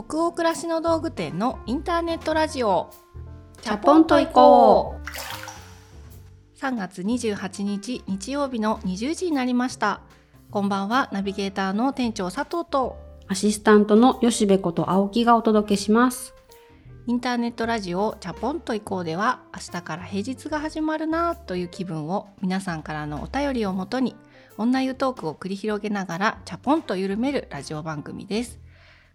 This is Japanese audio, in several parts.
北欧暮らしの道具店のインターネットラジオ。チャポンと行こう。3月28日日曜日の20時になりました。こんばんはナビゲーターの店長佐藤と。アシスタントの吉部こと青木がお届けします。インターネットラジオチャポンと行こうでは明日から平日が始まるなという気分を皆さんからのお便りをもとに女湯トークを繰り広げながらチャポンと緩めるラジオ番組です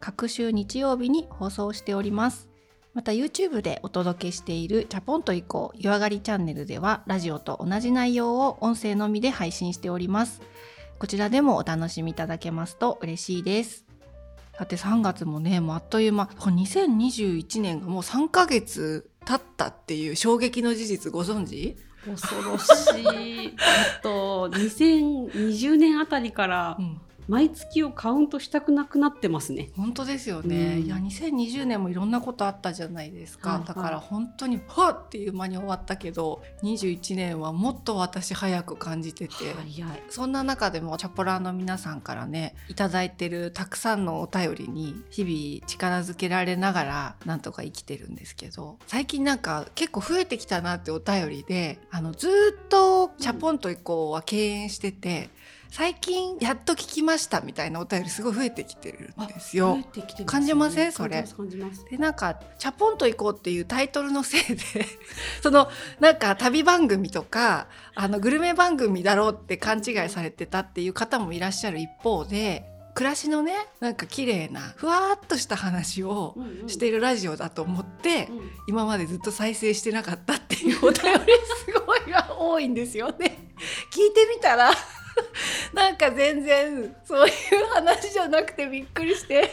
各週日曜日に放送しております。また YouTube でお届けしているチャポンと行こう湯上がりチャンネルではラジオと同じ内容を音声のみで配信しております。こちらでもお楽しみいただけますと嬉しいです。さて3月もねもうあっという間。2021年がもう3ヶ月経ったっていう衝撃の事実ご存知？恐ろしい。あと2020年あたりから毎月をカウントしたくなくなってますね。本当ですよね。うん、いや2020年もいろんなことあったじゃないですか。はいはい、だから本当にはっていう間に終わったけど、21年はもっと私早く感じてて、そんな中でもチャポラーの皆さんからねいただいてるたくさんのお便りに日々力づけられながらなんとか生きてるんですけど、最近なんか結構増えてきたなってお便りで、あのずっとチャポンと以降は敬遠してて。最近やっと聞きましたみたいなお便りすごい増えてきてるんですよ。すね、感じません？それ。でなんか「チャポンと行こう」っていうタイトルのせいで そのなんか旅番組とかあのグルメ番組だろうって勘違いされてたっていう方もいらっしゃる一方で暮らしのねなんか綺麗なふわっとした話をしているラジオだと思って、うんうん、今までずっと再生してなかったっていうお便りすごい多いんですよね。聞いてみたらなんか全然そういう話じゃなくてびっくりして。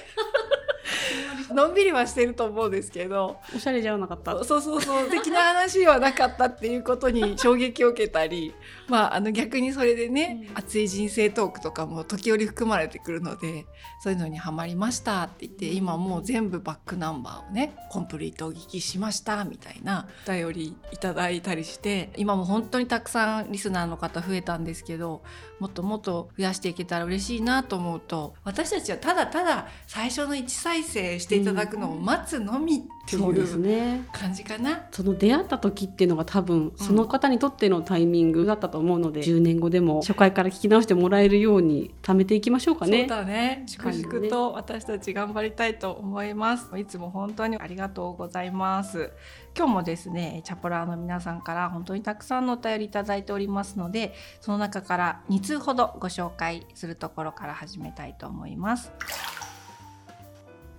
のんびりはしてると思うんですけど。おしゃれじゃなかった？そうそうそう的な話はなかったっていうことに衝撃を受けたり。まああの逆にそれでね、うん、熱い人生トークとかも時折含まれてくるのでそういうのにはまりましたって言って今もう全部バックナンバーをねコンプリートお聞きしましたみたいなお便りいただいたりして今も本当にたくさんリスナーの方増えたんですけどもっともっと増やしていけたら嬉しいなと思うと私たちはただただ最初の1再生していただくのを待つのみっていう感じかな、ね、その出会った時っていうのが多分その方にとってのタイミングだったと思うので、うん、10年後でも初回から聞き直してもらえるように貯めていきましょうかね。そうだね粛々と私たち頑張りたいと思います。いつも本当にありがとうございます。今日もですねチャポラーの皆さんから本当にたくさんのお便りいただいておりますのでその中から2通ほどご紹介するところから始めたいと思います。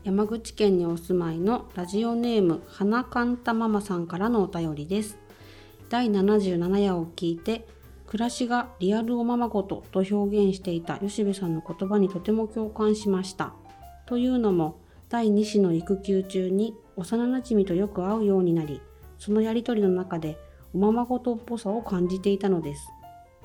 山口県にお住まいのラジオネーム花かんたママさんからのお便りです。第77夜を聞いて暮らしがリアルおままごとと表現していた吉部さんの言葉にとても共感しました。というのも第2子の育休中に幼なじみとよく会うようになりそのやりとりの中でおままごとっぽさを感じていたのです。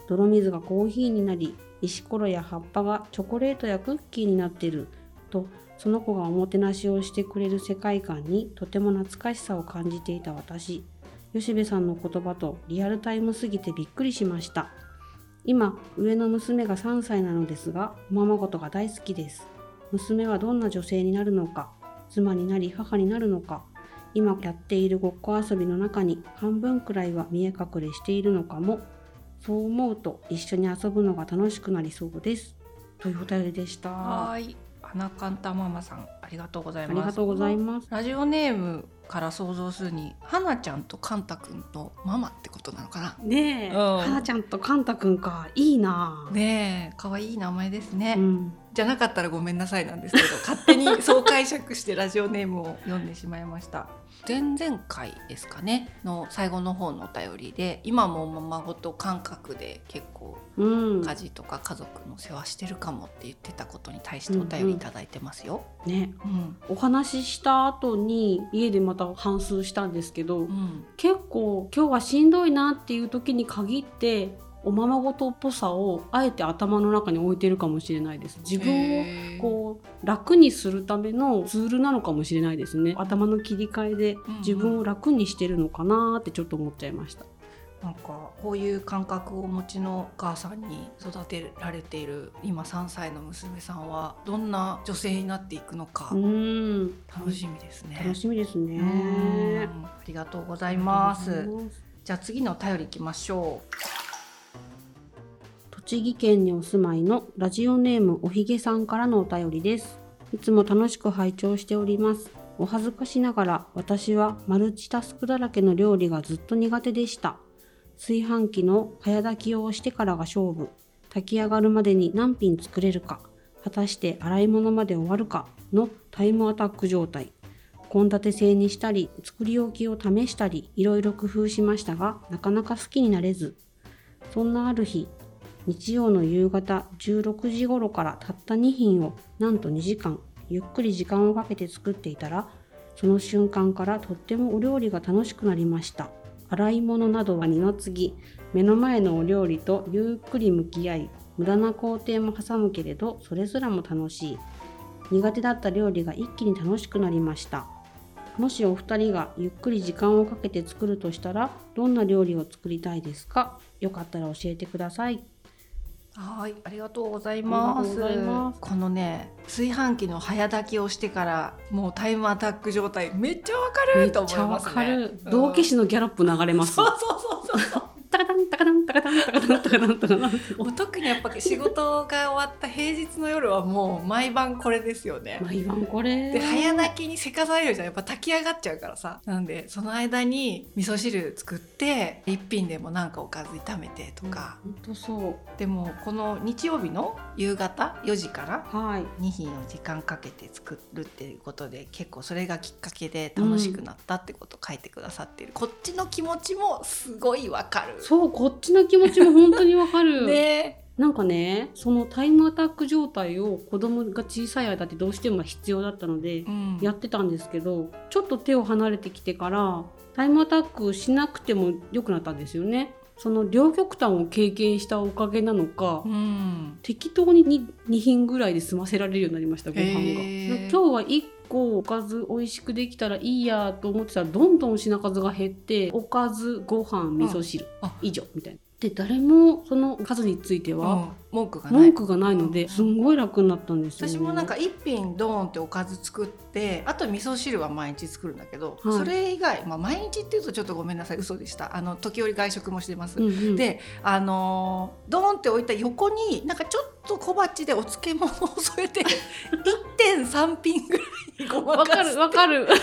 泥水がコーヒーになり石ころや葉っぱがチョコレートやクッキーになっているとその子がおもてなしをしてくれる世界観にとても懐かしさを感じていた私吉部さんの言葉とリアルタイムすぎてびっくりしました。今上の娘が3歳なのですがおままごとが大好きです。娘はどんな女性になるのか妻になり母になるのか。今やっているごっこ遊びの中に半分くらいは見え隠れしているのかも。そう思うと一緒に遊ぶのが楽しくなりそうです。というお便りでした。はい。花かんたママさんありがとうございます。ありがとうございます。ラジオネームから想像するに花ちゃんとカンタくんとママってことなのかな？ねえ、うん、花ちゃんとカンタくんか。いいな。ねえ。可愛い名前ですね。うん。じゃなかったらごめんなさいなんですけど勝手にそう解釈してラジオネームを読んでしまいました。前々回ですかねの最後の方のお便りで今もままごと感覚で結構家事とか家族の世話してるかもって言ってたことに対してお便り頂いてますよ。うんうん、ね、うん、お話しした後に家でまた反数したんですけど、うん、結構今日はしんどいなっていう時に限っておままごとっぽさをあえて頭の中に置いてるかもしれないです。自分をこう楽にするためのツールなのかもしれないですね。頭の切り替えで自分を楽にしてるのかなってちょっと思っちゃいました、なんかこういう感覚をお持ちのお母さんに育てられている今3歳の娘さんはどんな女性になっていくのか楽しみですね。楽しみですね。ありがとうございます。じゃあ次のお便りいきましょう。栃木県にお住まいのラジオネームおひげさんからのお便りです。いつも楽しく拝聴しております。お恥ずかしながら私はマルチタスクだらけの料理がずっと苦手でした。炊飯器の早炊きをしてからが勝負。炊き上がるまでに何品作れるか、果たして洗い物まで終わるかのタイムアタック状態。献立制にしたり、作り置きを試したり、いろいろ工夫しましたが、なかなか好きになれず。そんなある日、日曜の夕方16時頃からたった2品をなんと2時間、ゆっくり時間をかけて作っていたら、その瞬間からとってもお料理が楽しくなりました。洗い物などは二の次。目の前のお料理とゆっくり向き合い無駄な工程も挟むけれどそれすらも楽しい。苦手だった料理が一気に楽しくなりました。もしお二人がゆっくり時間をかけて作るとしたらどんな料理を作りたいですか？よかったら教えてください。はい、ありがとうございます。ますこのね、炊飯器の早炊きをしてからもうタイムアタック状態めっちゃわかると思いますね。同期種のギャロップ流れます。そうそうそうそう。タカタンタカタンタカタンタカタンタカタンタカタンもう特にやっぱ仕事が終わった平日の夜はもう毎晩これですよね毎晩これで早泣きにせかされるじゃんやっぱ炊き上がっちゃうからさなんでその間に味噌汁作って一品でもなんかおかず炒めてとか、うん、本当そうでもこの日曜日の夕方4時から2品を時間かけて作るっていうことで結構それがきっかけで楽しくなったってことを書いてくださってる、うん、こっちの気持ちもすごいわかるそうこっちの気持ちも本当にわかる。ね。なんかねそのタイムアタック状態を子供が小さい間ってどうしても必要だったのでやってたんですけど、うん、ちょっと手を離れてきてからタイムアタックしなくても良くなったんですよね。その両極端を経験したおかげなのか、うん、適当に 2, 2品ぐらいで済ませられるようになりましたご飯が。今日は1個おかず美味しくできたらいいやと思ってたらどんどん品数が減っておかずご飯味噌汁、うん、以上みたいな。で誰もその数については文句がない。文句がないのですんごい楽になったんですよ、ね、私もなんか一品ドーンっておかず作ってあと味噌汁は毎日作るんだけど、はい、それ以外、まあ、毎日っていうとちょっとごめんなさい嘘でした。あの時折外食もしてます、うんうん、であのドーンって置いた横になんかちょっと小鉢でお漬物を添えて 1.3品ぐらいごまかすわかるミニト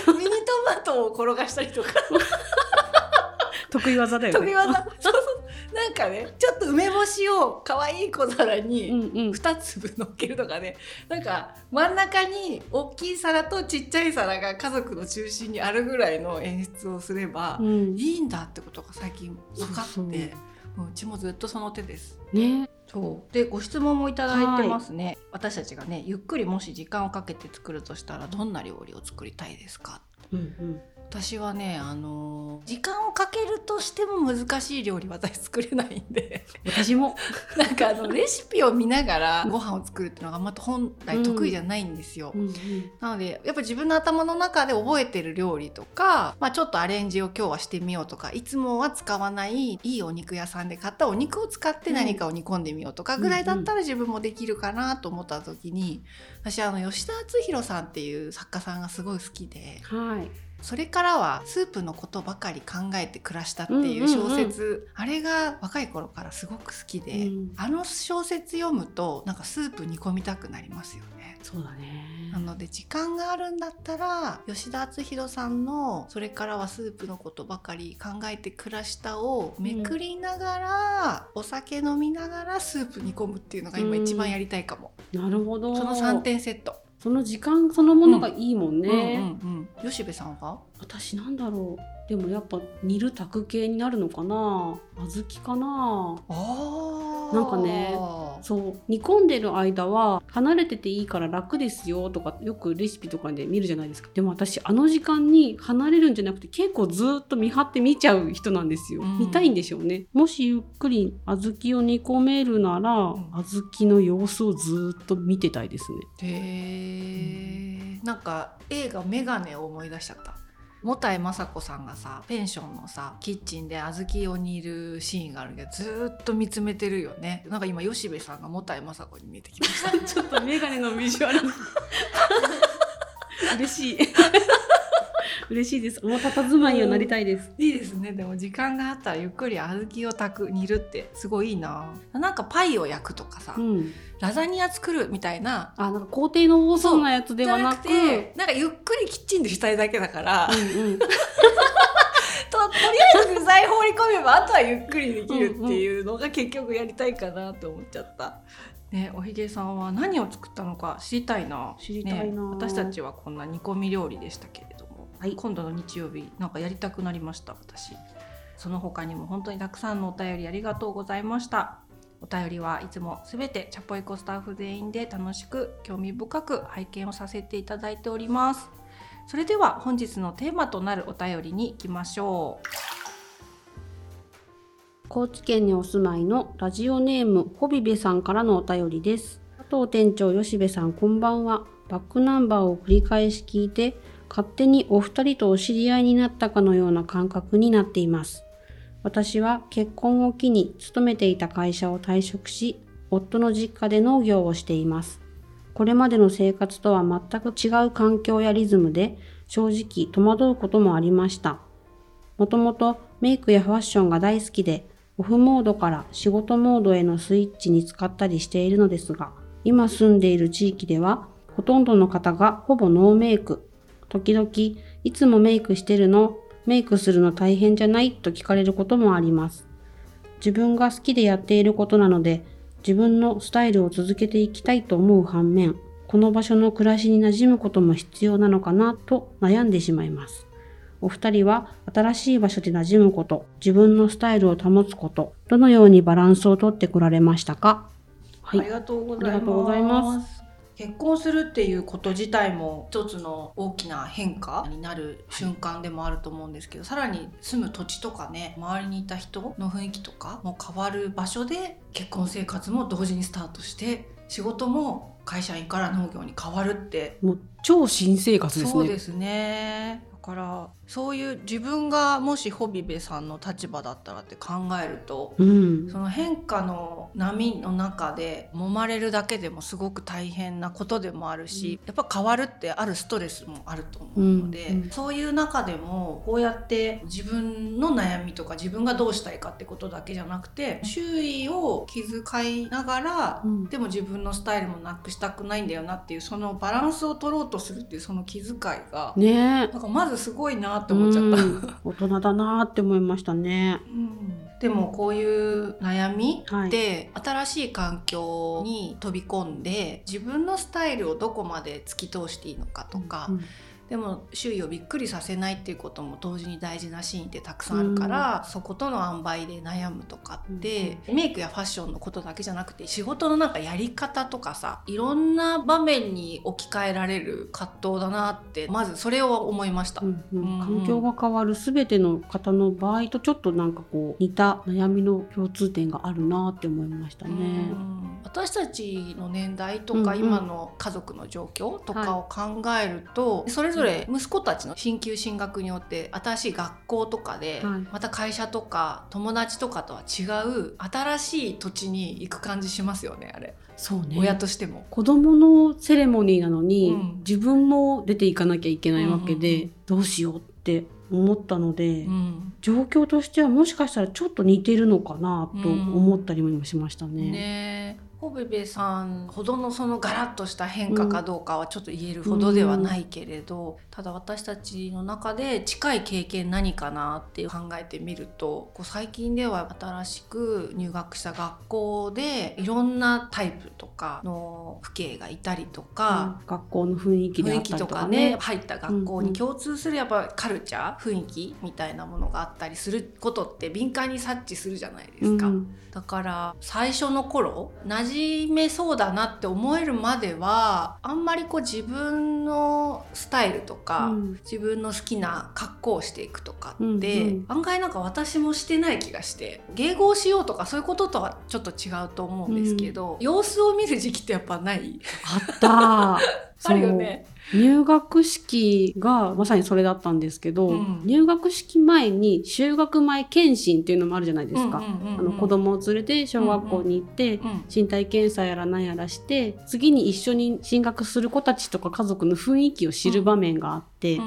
マトを転がしたりとか。得意技だよね。得意技。そうそうなんかねちょっと梅干しを可愛い小皿に2粒乗っけるとかね、うんうん、なんか真ん中に大きい皿とちっちゃい皿が家族の中心にあるぐらいの演出をすれば、いいんだってことが最近分かって。うちもずっとその手です。ね。そう。でご質問もいただいてますね、はい、私たちがねゆっくりもし時間をかけて作るとしたらどんな料理を作りたいですか、うんうん、私はねあの時間をかけるとしても難しい料理私作れないんで。私も。なんかあのレシピを見ながらご飯を作るっていうのがまた本来得意じゃないんですよ、うんうん、なのでやっぱ自分の頭の中で覚えてる料理とか、まあ、ちょっとアレンジを今日はしてみようとかいつもは使わないいいお肉屋さんで買ったお肉を使って何かを煮込んでみようとかぐらいだったら自分もできるかなと思った時に私あの吉田敦弘さんっていう作家さんがすごい好きで。はいそれからはスープのことばかり考えて暮らしたっていう小説、うんうん。うん、あれが若い頃からすごく好きで、うん、あの小説読むとなんかスープ煮込みたくなりますよね。そうだね。なので時間があるんだったら吉田篤弘さんの「それからはスープのことばかり考えて暮らした」をめくりながら、うん、お酒飲みながらスープ煮込むっていうのが今一番やりたいかも。なるほど。その3点セットその時間そのものがいいもんね。うんうんうん。うん、吉部さんは？私なんだろう。でもやっぱ煮る炊く系になるのかな。小豆かな。あなんかねそう煮込んでる間は離れてていいから楽ですよとかよくレシピとかで見るじゃないですか。でも私あの時間に離れるんじゃなくて結構ずっと見張って見ちゃう人なんですよ、うん、見たいんでしょうね。もしゆっくり小豆を煮込めるなら、うん、小豆の様子をずっと見てたいですね。へえ、うん、なんか映画メガネを思い出しちゃったもたえ雅子さんがさペンションのさキッチンで小豆を煮るシーンがあるけどずっと見つめてるよね。なんか今吉部さんがもたえ雅子に見えてきました。ちょっと眼鏡のビジュアル。嬉しい。嬉しいです。もう佇まいにはなりたいです、いいですね。でも時間があったらゆっくり小豆を炊く煮るってすごいいいな。なんかパイを焼くとかさ、うん、ラザニア作るみたいなあなんか工程の多そうなやつではなくてなんかゆっくりキッチンでしたいだけだから、うんうん ととりあえず具材放り込めばあとはゆっくりできるっていうのが結局やりたいかなって思っちゃった。ね、おひげさんは何を作ったのか知りたいな。知りたいな、ね、私たちはこんな煮込み料理でしたけれども、はい、今度の日曜日なんかやりたくなりました？私。その他にも本当にたくさんのお便りありがとうございました。お便りはいつもすべてチャポイコスタッフ全員で楽しく興味深く拝見をさせていただいております。それでは本日のテーマとなるお便りに行きましょう。高知県にお住まいのラジオネームホビベさんからのお便りです。加藤店長吉部さんこんばんは。バックナンバーを繰り返し聞いて勝手にお二人とお知り合いになったかのような感覚になっています。私は結婚を機に勤めていた会社を退職し、夫の実家で農業をしています。これまでの生活とは全く違う環境やリズムで正直戸惑うこともありました。もともとメイクやファッションが大好きでオフモードから仕事モードへのスイッチに使ったりしているのですが、今住んでいる地域では、ほとんどの方がほぼノーメイク。時々、いつもメイクしてるのメイクするの大変じゃないと聞かれることもあります。自分が好きでやっていることなので、自分のスタイルを続けていきたいと思う反面、この場所の暮らしに馴染むことも必要なのかなと悩んでしまいます。お二人は新しい場所で馴染むこと、自分のスタイルを保つこと、どのようにバランスをとってこられましたか？はい、ありがとうございます。結婚するっていうこと自体も一つの大きな変化になる瞬間でもあると思うんですけど、さらに住む土地とかね周りにいた人の雰囲気とかも変わる場所で結婚生活も同時にスタートして仕事も会社員から農業に変わるって。もう超新生活ですね。そうですね。からそういう自分がもしホビベさんの立場だったらって考えると、うん、その変化の波の中で揉まれるだけでもすごく大変なことでもあるし、うん、やっぱ変わるってあるストレスもあると思うので、うん、そういう中でもこうやって自分の悩みとか自分がどうしたいかってことだけじゃなくて周囲を気遣いながら、でも自分のスタイルもなくしたくないんだよなっていうそのバランスを取ろうとするっていうその気遣いが、ね、なんかまずずすごいなって思っちゃった。大人だなって思いましたね。うん、でもこういう悩みで、新しい環境に飛び込んで自分のスタイルをどこまで突き通していいのかとか、うんでも周囲をびっくりさせないっていうことも同時に大事なシーンってたくさんあるから、うん、そことの塩梅で悩むとかって、うん、メイクやファッションのことだけじゃなくて仕事のなんかやり方とかさいろんな場面に置き換えられる葛藤だなってまずそれを思いました、うんうん、環境が変わる全ての方の場合とちょっとなんかこう似た悩みの共通点があるなって思いましたね。私たちの年代とか今の家族の状況とかを考えると、はい、それぞれ息子たちの進級進学によって新しい学校とかで、また会社とか友達とかとは違う新しい土地に行く感じしますよねあれ。そうね、親としても。子供のセレモニーなのに、うん、自分も出ていかなきゃいけないわけで、うんうん、どうしようって思ったので、うん、状況としてはもしかしたらちょっと似てるのかなと思ったりもしましたね。ねホベベさんほどのそのガラッとした変化かどうかはちょっと言えるほどではないけれど、うん、ただ私たちの中で近い経験何かなって考えてみるとこう最近では新しく入学した学校でいろんなタイプとかの父兄がいたりとか、うん、学校の雰囲気であったりとかね、ね、入った学校に共通するやっぱカルチャー雰囲気みたいなものがあったりすることって敏感に察知するじゃないですか。うん、だから最初の頃馴始めそうだなって思えるまではあんまりこう自分のスタイルとか、うん、自分の好きな格好をしていくとかって、うんうん、案外なんか私もしてない気がして迎合しようとかそういうこととはちょっと違うと思うんですけど、うん、様子を見る時期ってやっぱない？あった あるよね入学式がまさにそれだったんですけど、うん、入学式前に修学前検診っていうのもあるじゃないですか。あの子供を連れて小学校に行って、身体検査やら何やらして次に一緒に進学する子たちとか家族の雰囲気を知る場面があって、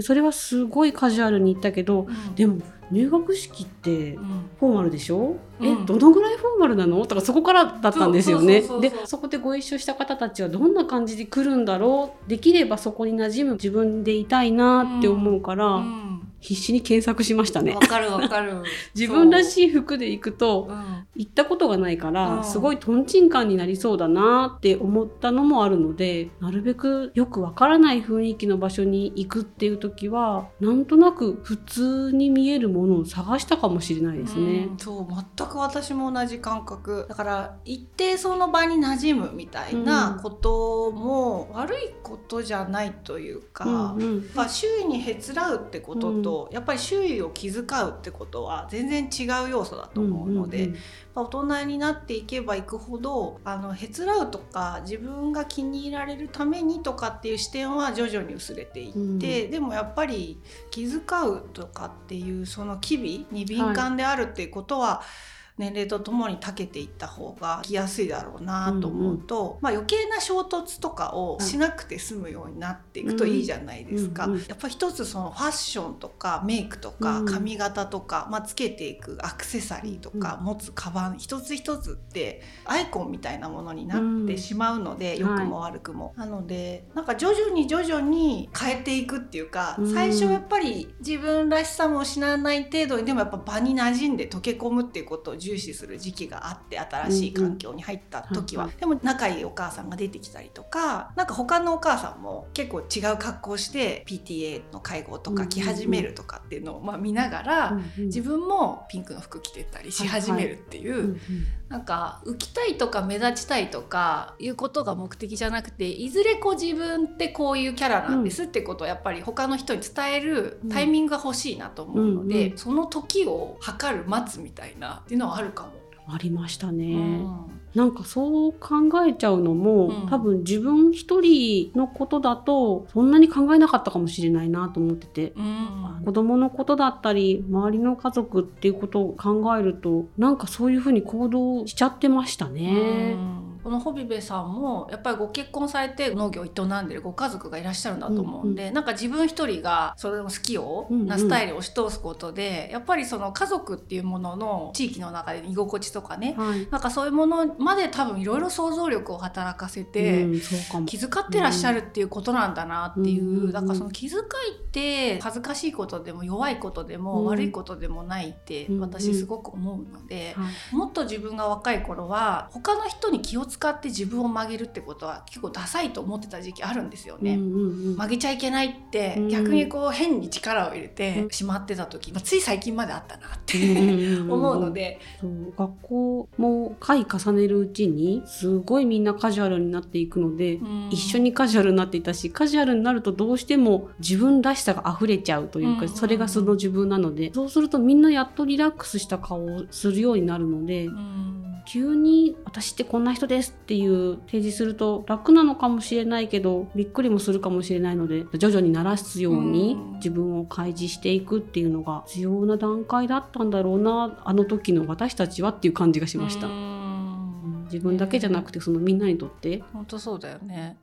それはすごいカジュアルに行ったけど、でも入学式ってフォーマルでしょ、うん、えどのぐらいフォーマルなの？とかそこからだったんですよね。でそこでご一緒した方たちはどんな感じで来るんだろう？できればそこに馴染む自分でいたいなって思うから、うん、必死に検索しましたね。わかるわかる。自分らしい服で行くと、行ったことがないから、すごいトンチンカンになりそうだなって思ったのもあるので、なるべくよくわからない雰囲気の場所に行くっていう時は、なんとなく普通に見えるものを探したかもしれないですね。うん、そう全く私も同じ感覚。だから一定その場に馴染むみたいなことも悪いことじゃないというか、うんうん、まあ周囲にへつらうってことと、やっぱり周囲を気遣うってことは全然違う要素だと思うので、うんうんうん、大人になっていけばいくほどあのへつらうとか自分が気に入られるためにとかっていう視点は徐々に薄れていって、うん、でもやっぱり気遣うとかっていうその機微に敏感であるっていうことは、はい年齢とともに長けていった方が来やすいだろうなと思うと、うんうん、まあ、余計な衝突とかをしなくて済むようになっていくといいじゃないですか。やっぱ一つそのファッションとかメイクとか髪型とか、まあ、つけていくアクセサリーとか持つカバン一つ一つってアイコンみたいなものになってしまうので、良くも悪くも。なのでなんか徐々に徐々に変えていくっていうか最初やっぱり自分らしさも失わない程度にでもやっぱ場に馴染んで溶け込むっていうことを重視する時期があって新しい環境に入った時は、うんうん、でも仲いいお母さんが出てきたりとかなんか他のお母さんも結構違う格好して PTA の介護とか着始めるとかっていうのをまあ見ながら、うんうん、自分もピンクの服着てたりし始めるっていう、はいはい、なんか浮きたいとか目立ちたいとかいうことが目的じゃなくていずれこう自分ってこういうキャラなんですってことをやっぱり他の人に伝えるタイミングが欲しいなと思うので、その時を測る待つみたいなっていうのはあるかも。ありましたね。うんなんかそう考えちゃうのも、うん、多分自分一人のことだとそんなに考えなかったかもしれないなと思ってて、うん、子供のことだったり周りの家族っていうことを考えるとなんかそういうふうに行動しちゃってましたね。うんこのホビベさんもやっぱりご結婚されて農業を営んでるご家族がいらっしゃるんだと思うんで、うんうん、なんか自分一人がそれの好きを、なスタイルを押し通すことでやっぱりその家族っていうものの地域の中で居心地とかね、はい、なんかそういうものまで多分いろいろ想像力を働かせて、うん、気遣ってらっしゃるっていうことなんだなっていう、うん、だからその気遣いって恥ずかしいことでも弱いことでも悪いことでもないって私すごく思うので、もっと自分が若い頃は他の人に気を使使って自分を曲げるってことは結構ダサいと思ってた時期あるんですよね。うんうんうん、曲げちゃいけないって逆にこう変に力を入れてしまってた時、まあ、つい最近まであったなって思うので。そう学校も回重ねるうちにすごいみんなカジュアルになっていくので、一緒にカジュアルになっていたしカジュアルになるとどうしても自分らしさが溢れちゃうというか、それがその自分なのでそうするとみんなやっとリラックスした顔をするようになるので。急に私ってこんな人ですっていう提示すると楽なのかもしれないけどびっくりもするかもしれないので徐々に慣らすように自分を開示していくっていうのが必要な段階だったんだろうなあの時の私たちはっていう感じがしました。自分だけじゃなくてそのみんなにとって。本当そうだよね。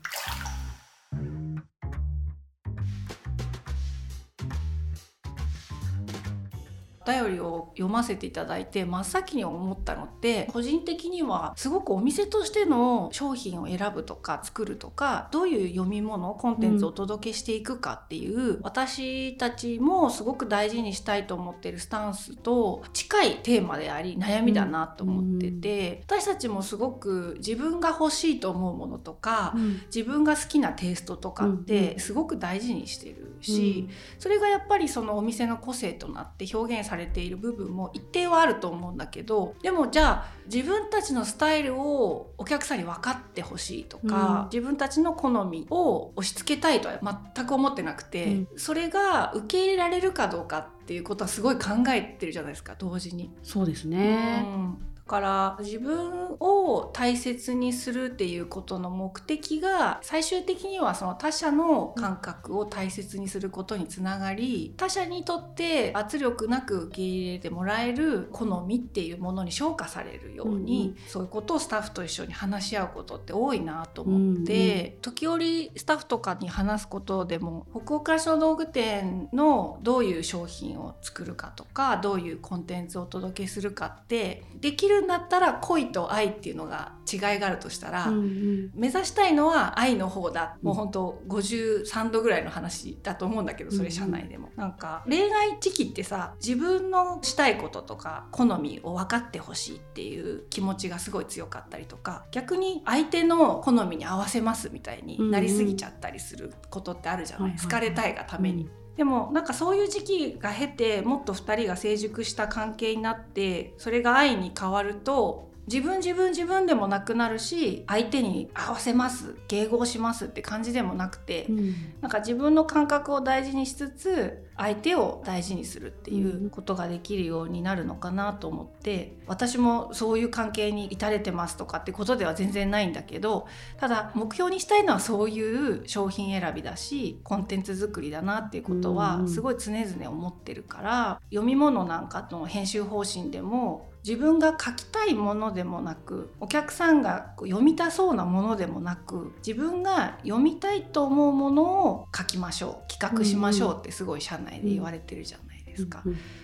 便りを読ませていただいて真っ先に思ったのって個人的にはすごくお店としての商品を選ぶとか作るとかどういう読み物コンテンツをお届けしていくかっていう、うん、私たちもすごく大事にしたいと思ってるスタンスと近いテーマであり悩みだなと思ってて、うん、私たちもすごく自分が欲しいと思うものとか、うん、自分が好きなテイストとかってすごく大事にしてるし、それがやっぱりそのお店の個性となって表現されている部分も一定はあると思うんだけどでもじゃあ自分たちのスタイルをお客さんに分かってほしいとか、うん、自分たちの好みを押し付けたいとは全く思ってなくて、うん、それが受け入れられるかどうかっていうことはすごい考えてるじゃないですか同時に。そうですね、うんから自分を大切にするっていうことの目的が最終的にはその他者の感覚を大切にすることにつながり他者にとって圧力なく受け入れてもらえる好みっていうものに昇華されるように、うんうん、そういうことをスタッフと一緒に話し合うことって多いなと思って、うんうん、時折スタッフとかに話すことでも北欧暮らしの道具店のどういう商品を作るかとかどういうコンテンツをお届けするかってできるんだったら恋と愛っていうのが違いがあるとしたら、うんうん、目指したいのは愛の方だ、もう本当53度ぐらいの話だと思うんだけどそれ社内でも、うんうん、なんか恋愛時期ってさ自分のしたいこととか好みを分かってほしいっていう気持ちがすごい強かったりとか逆に相手の好みに合わせますみたいになりすぎちゃったりすることってあるじゃない、うん。うん、好かれたいがために。でもなんかそういう時期が経てもっと2人が成熟した関係になってそれが愛に変わると自分自分自分でもなくなるし相手に合わせます迎合しますって感じでもなくて、うん、なんか自分の感覚を大事にしつつ相手を大事にするっていうことができるようになるのかなと思って、私もそういう関係に至れてますとかってことでは全然ないんだけどただ目標にしたいのはそういう商品選びだしコンテンツ作りだなっていうことはすごい常々思ってるから、読み物なんかの編集方針でも自分が書きたいものでもなくお客さんが読みたそうなものでもなく自分が読みたいと思うものを書きましょう企画しましょうってすごい社内で言われてるじゃないですか。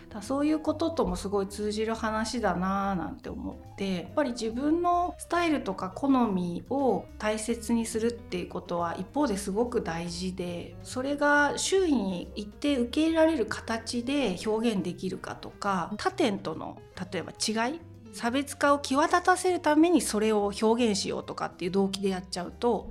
だそういうことともすごい通じる話だなーなんて思ってやっぱり自分のスタイルとか好みを大切にするっていうことは一方ですごく大事でそれが周囲に一定受け入れられる形で表現できるかとか他店との例えば違い差別化を際立たせるためにそれを表現しようとかっていう動機でやっちゃうと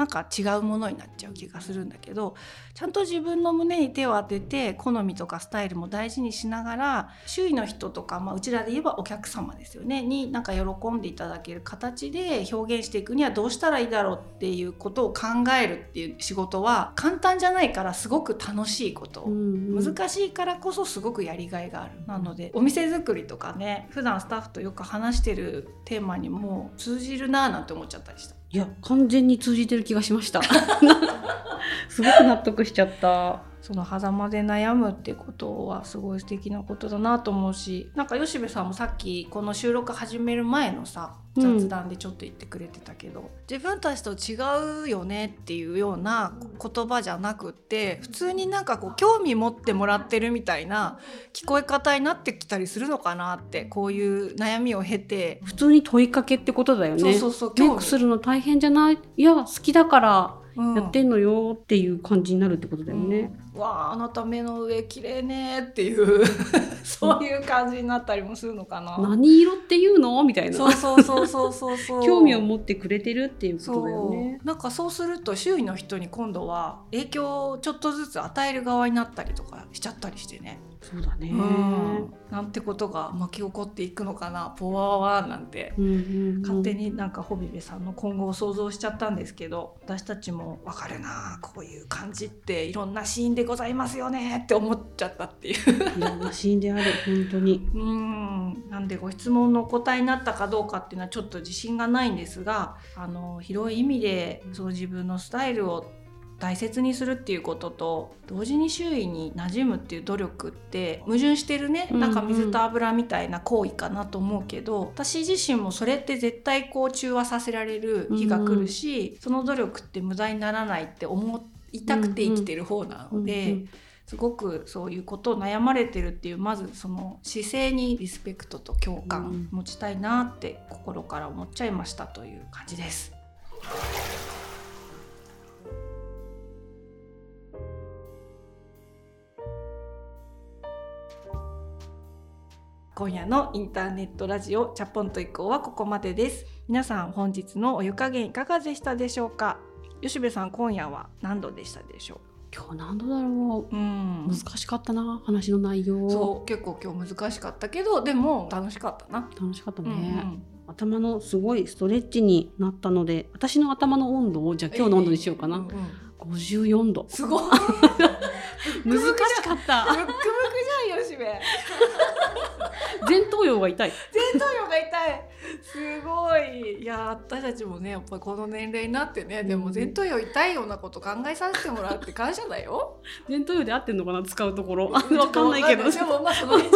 なんか違うものになっちゃう気がするんだけどちゃんと自分の胸に手を当てて好みとかスタイルも大事にしながら周囲の人とか、まあ、うちらで言えばお客様ですよね。になんか喜んでいただける形で表現していくにはどうしたらいいだろうっていうことを考えるっていう仕事は簡単じゃないからすごく楽しいこと、うんうん、難しいからこそすごくやりがいがある。なのでお店作りとかね普段スタッフとよく話してるテーマにも通じるなーなんて思っちゃったりした。いや完全に通じてる気がしました。すごく納得しちゃった。その狭間で悩むってことはすごい素敵なことだなと思うしなんか吉部さんもさっきこの収録始める前のさ雑談でちょっと言ってくれてたけど、うん、自分たちと違うよねっていうような言葉じゃなくって普通になんかこう興味持ってもらってるみたいな聞こえ方になってきたりするのかなってこういう悩みを経て。普通に問いかけってことだよね。そうそうそうメイクするの大変じゃない？いや好きだからやってんのよっていう感じになるってことだよね。うん、わああなた目の上綺麗ねっていう そういう感じになったりもするのかな。何色っていうの？みたいな。そうそうそうそうそうそう。興味を持ってくれてるっていうことだよね。なんかそうすると周囲の人に今度は影響をちょっとずつ与える側になったりとかしちゃったりしてね。そうだね、うん、なんてことが巻き起こっていくのかなポワワーなんて、うんうんうん、勝手になんかホビベさんの今後を想像しちゃったんですけど私たちも分かるなこういう感じっていろんなシーンでございますよねって思っちゃったっていう。いろんなシーンである本当に。うん。なんでご質問のお答えになったかどうかっていうのはちょっと自信がないんですがあの広い意味でその自分のスタイルを大切にするっていうことと同時に周囲に馴染むっていう努力って矛盾してるねなんか水と油みたいな行為かなと思うけど、私自身もそれって絶対こう中和させられる日が来るし、その努力って無駄にならないって思いたくて生きてる方なので。すごくそういうことを悩まれてるっていうまずその姿勢にリスペクトと共感持ちたいなって心から思っちゃいましたという感じです。今夜のインターネットラジオチャポンと以降はここまでです皆さん本日のお湯加減いかがでしたでしょうか？吉部さん今夜は何度でしたでしょう？今日何度だろう、うん、難しかったな話の内容。そう結構今日難しかったけどでも楽しかったな。楽しかったね、うんうん。頭のすごいストレッチになったので私の頭の温度をじゃあ今日の温度にしようかな、えーうん。うん、54度。すごい。難しかった。ムックムクじゃん吉部。前頭葉が痛い。前頭葉が痛いすごい。いや私たちもねやっぱりこの年齢になってねでも前頭葉痛いようなこと考えさせてもらって感謝だよ。前頭葉で合ってんのかな使うところ。わかんないけど。でもまあその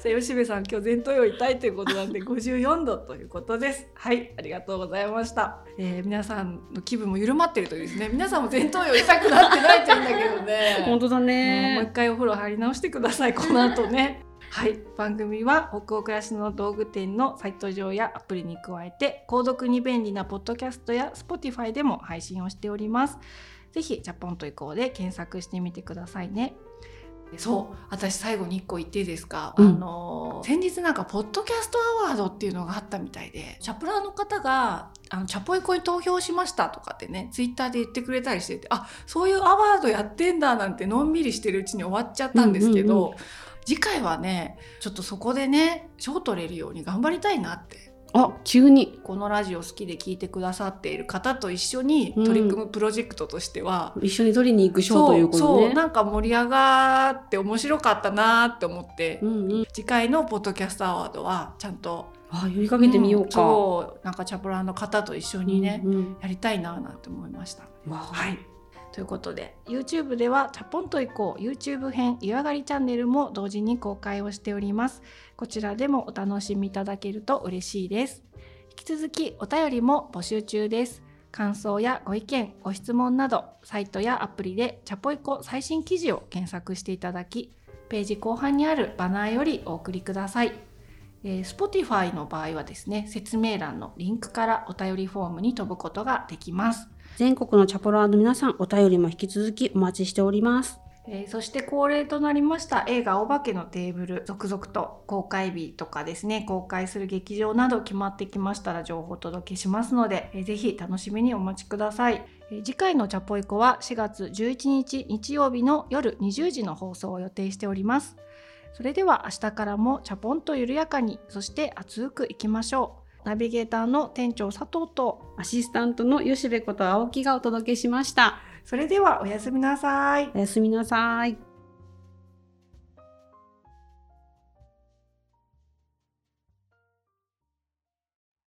さあ吉部さん今日前頭葉痛いということなんで54度ということです。はいありがとうございました、えー、皆さんの気分も緩まってるというですね。皆さんも前頭葉痛くなってないといいんだけどね。本当だね。もう一回お風呂入り直してくださいこの後ねはい。番組は北欧暮らしの道具店のサイト上やアプリに加えて購読に便利なポッドキャストや Spotify でも配信をしております。ぜひジャポンと移行で検索してみてくださいね。そう。私最後に1個言っていいですか、うん、あの先日なんかポッドキャストアワードっていうのがあったみたいでチャプラーの方があのチャポイコに投票しましたとかってねツイッターで言ってくれたりしててあそういうアワードやってんだなんてのんびりしてるうちに終わっちゃったんですけど、うんうんうん、次回はねちょっとそこでね賞取れるように頑張りたいなって。あ急に。このラジオ好きで聞いてくださっている方と一緒に取り組むプロジェクトとしては、うん、一緒に取りに行く賞ということね。そうなんか盛り上がって面白かったなって思って、うんうん、次回のポッドキャストアワードはちゃんとあ呼びかけてみようか、うん、なんかチャプラーの方と一緒にね、うんうん、やりたいななんて思いました。はいということで YouTube では「チャポンと行こう YouTube 編湯上がりチャンネル」も同時に公開をしております。こちらでもお楽しみいただけると嬉しいです。引き続きお便りも募集中です。感想やご意見ご質問などサイトやアプリでチャポイコ最新記事を検索していただきページ後半にあるバナーよりお送りください。えー、Spotify の場合はですね説明欄のリンクからお便りフォームに飛ぶことができます。全国のチャポラーの皆さん、お便りも引き続きお待ちしております。えー、そして恒例となりました映画「お化けのテーブル」続々と公開日とかですね公開する劇場など決まってきましたら情報をお届けしますので、えー、ぜひ楽しみにお待ちください、えー、次回のチャポイコは4月11日日曜日の夜20時の放送を予定しております。それでは明日からもチャポンと緩やかにそして熱くいきましょう。ナビゲーターの店長佐藤とアシスタントの吉部こと青木がお届けしました。それではおやすみなさい。おやすみなさい。